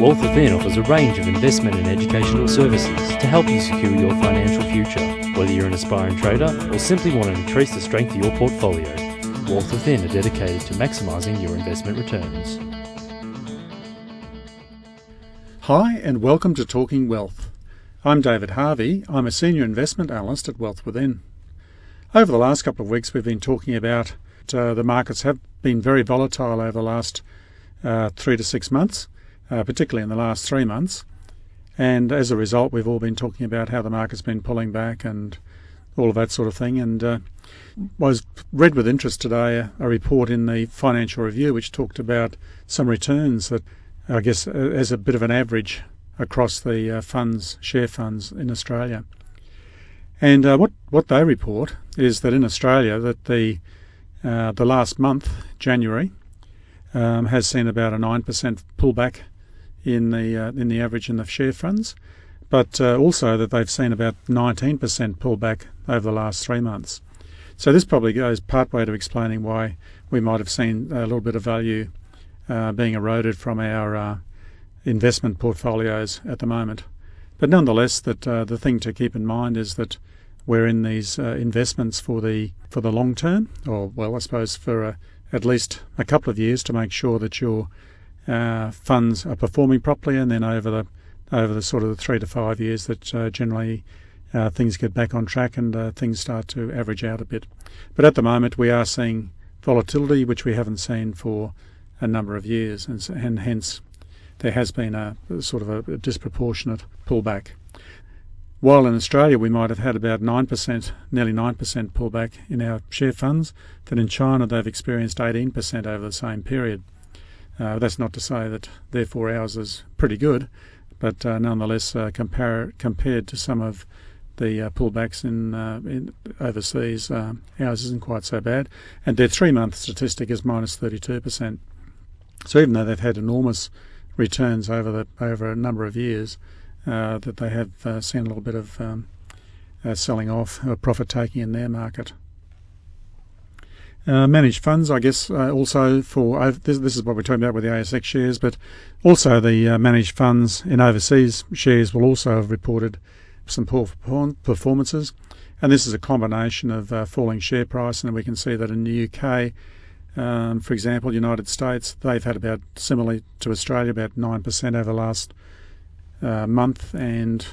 Wealth Within offers a range of investment and educational services to help you secure your financial future. Whether you're an aspiring trader or simply want to increase the strength of your portfolio, Wealth Within are dedicated to maximising your investment returns. Hi, and welcome to Talking Wealth. I'm David Harvey. I'm a senior investment analyst at Wealth Within. Over the last couple of weeks, we've been talking about uh, the markets have been very volatile over the last uh, three to six months uh, particularly in the last three months. And as a result, we've all been talking about how the market's been pulling back and all of that sort of thing. And uh, was read with interest today a, a, report in the Financial Review which talked about some returns that, I guess, as a bit of an average across the uh, funds, share funds in Australia. And uh, what what they report is that in Australia, that the uh, the last month, January, um, has seen about a nine percent pullback in the uh, in the average in the share funds, but uh, also that they've seen about 19% pullback over the last three months. So this probably goes part way to explaining why we might have seen a little bit of value uh, being eroded from our uh, investment portfolios at the moment. But nonetheless, that uh, the thing to keep in mind is that we're in these uh, investments for the for the long term, or well, I suppose for at least a couple of years to make sure that you're uh, funds are performing properly, and then over the over the sort of the three to five years that uh, generally uh, things get back on track and uh, things start to average out a bit. But at the moment, we are seeing volatility which we haven't seen for a number of years, and, and hence there has been a, sort of a disproportionate pullback. While in Australia we might have had about 9%, nearly 9% pullback in our share funds, that in China they've experienced 18% over the same period. Uh, that's not to say that therefore ours is pretty good, but uh, nonetheless, uh, compare, compared to some of the uh, pullbacks in, uh, in overseas, uh, ours isn't quite so bad. And their three-month statistic is minus 32%. So even though they've had enormous returns over the over a number of years, that they have seen a little bit of um, selling off profit taking in their market. Uh, managed funds, I guess, uh, also for uh, this, this, is what we're talking about with the ASX shares, but also the uh, managed funds in overseas shares will also have reported some poor performances. And this is a combination of uh, falling share price, and we can see that in the UK, um, for example, United States, they've had about similarly to Australia, about nine percent over the last uh, month, and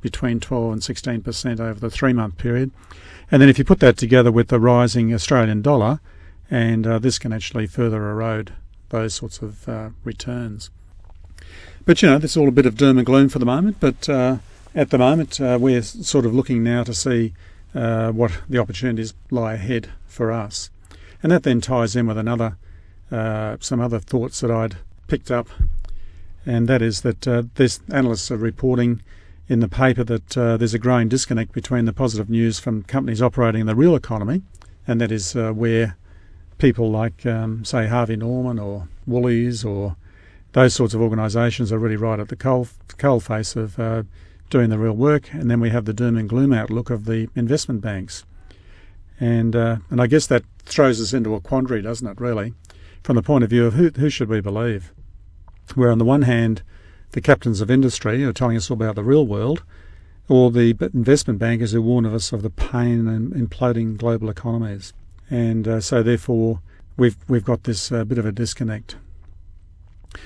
between 12 and 16% over the three month period. And then if you put that together with the rising Australian dollar, and uh, this can actually further erode those sorts of uh, returns. But you know, there's all a bit of doom and gloom for the moment. But uh, at the moment, uh, we're sort of looking now to see uh, what the opportunities lie ahead for us, and that then ties in with another, some other thoughts that I'd picked up, and that is that this analysts are reporting in the paper that uh, there's a growing disconnect between the positive news from companies operating in the real economy, and that is uh, where people like, um, say, Harvey Norman or Woolies or those sorts of organisations are really right at the coal, coal face of uh, doing the real work, and then we have the doom and gloom outlook of the investment banks. And, uh, and I guess that throws us into a quandary, doesn't it, really, from the point of view of who, who should we believe? Where on the one hand, the captains of industry are telling us all about the real world, or the investment bankers who warn us of the pain and imploding global economies. And uh, so, therefore, we've we've got this uh, bit of a disconnect.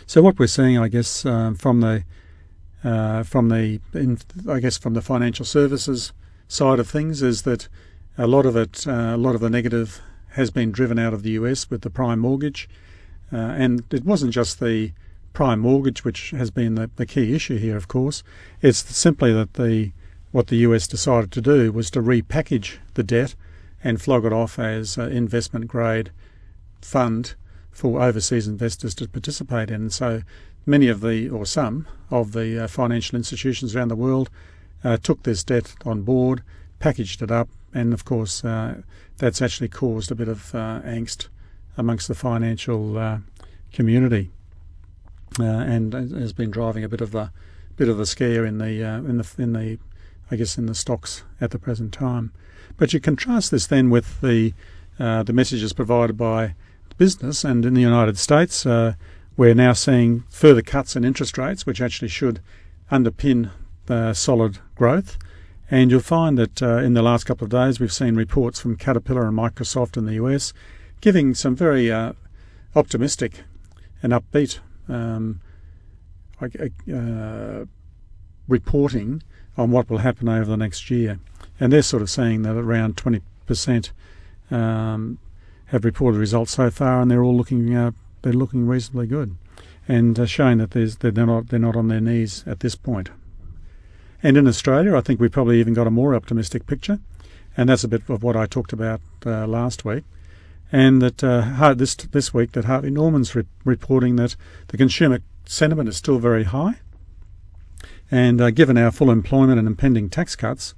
So, what we're seeing, I guess, uh, from the uh, from the in, I guess from the financial services side of things, is that a lot of it, uh, a lot of the negative, has been driven out of the US with the prime mortgage, uh, and it wasn't just the prime mortgage, which has been the, the key issue here, of course. It's simply that the what the US decided to do was to repackage the debt and flog it off as an investment grade fund for overseas investors to participate in. So many of the, or some of the uh, financial institutions around the world uh, took this debt on board, packaged it up, and of course uh, that's actually caused a bit of uh, angst amongst the financial uh, community uh, and has been driving a bit of the bit of the scare in the uh, in the in the I guess in the stocks at the present time. But you contrast this then with the uh, the messages provided by business, and in the United States, uh, we're now seeing further cuts in interest rates, which actually should underpin uh, solid growth. And you'll find that uh, in the last couple of days, we've seen reports from Caterpillar and Microsoft in the US giving some very uh, optimistic and upbeat um, uh, reporting on what will happen over the next year. And they're sort of saying that around 20% um, have reported results so far, and they're all looking uh, they're looking reasonably good, and uh, showing that they're not they're not on their knees at this point. And in Australia, I think we probably even got a more optimistic picture, and that's a bit of what I talked about uh, last week. And that uh, this this week that Harvey Norman's re- reporting that the consumer sentiment is still very high, and uh, given our full employment and impending tax cuts,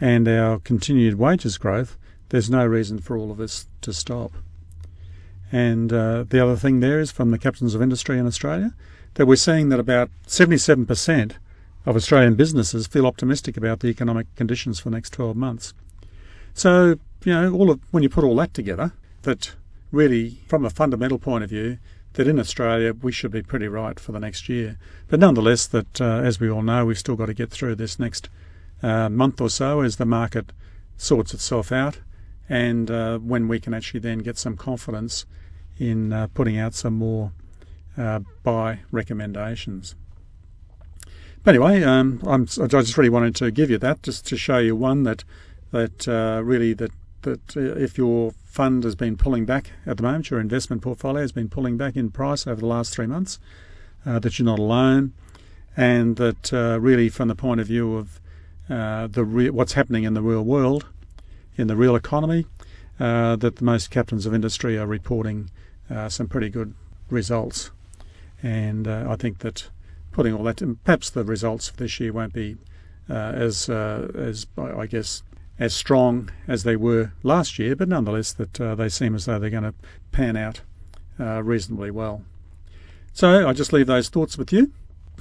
and our continued wages growth, there's no reason for all of this to stop. And uh, the other thing there is from the captains of industry in Australia that we're seeing that about 77% of Australian businesses feel optimistic about the economic conditions for the next 12 months. So, you know, all of, when you put all that together, that really, from a fundamental point of view, that in Australia we should be pretty right for the next year. But nonetheless, that uh, as we all know, we've still got to get through this next uh, month or so as the market sorts itself out, and uh, when we can actually then get some confidence in uh, putting out some more uh, buy recommendations. But anyway, um, i just really wanted to give you that just to show you one that that uh, really that that uh, if your fund has been pulling back at the moment, your investment portfolio has been pulling back in price over the last three months, uh, that you're not alone, and that uh, really from the point of view of uh, the re- what's happening in the real world, in the real economy, uh, that most captains of industry are reporting some pretty good results, and I think that putting all that, perhaps the results for this year won't be uh, as uh, as I guess as strong as they were last year, but nonetheless that uh, they seem as though they're going to pan out uh, reasonably well. So I just leave those thoughts with you,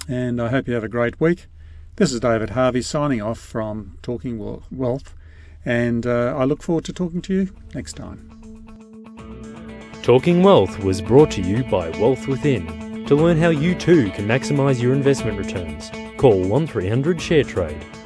and I hope you have a great week. This is David Harvey signing off from Talking Wealth, and uh, I look forward to talking to you next time. Talking Wealth was brought to you by Wealth Within to learn how you too can maximise your investment returns, call 1300 ShareTrade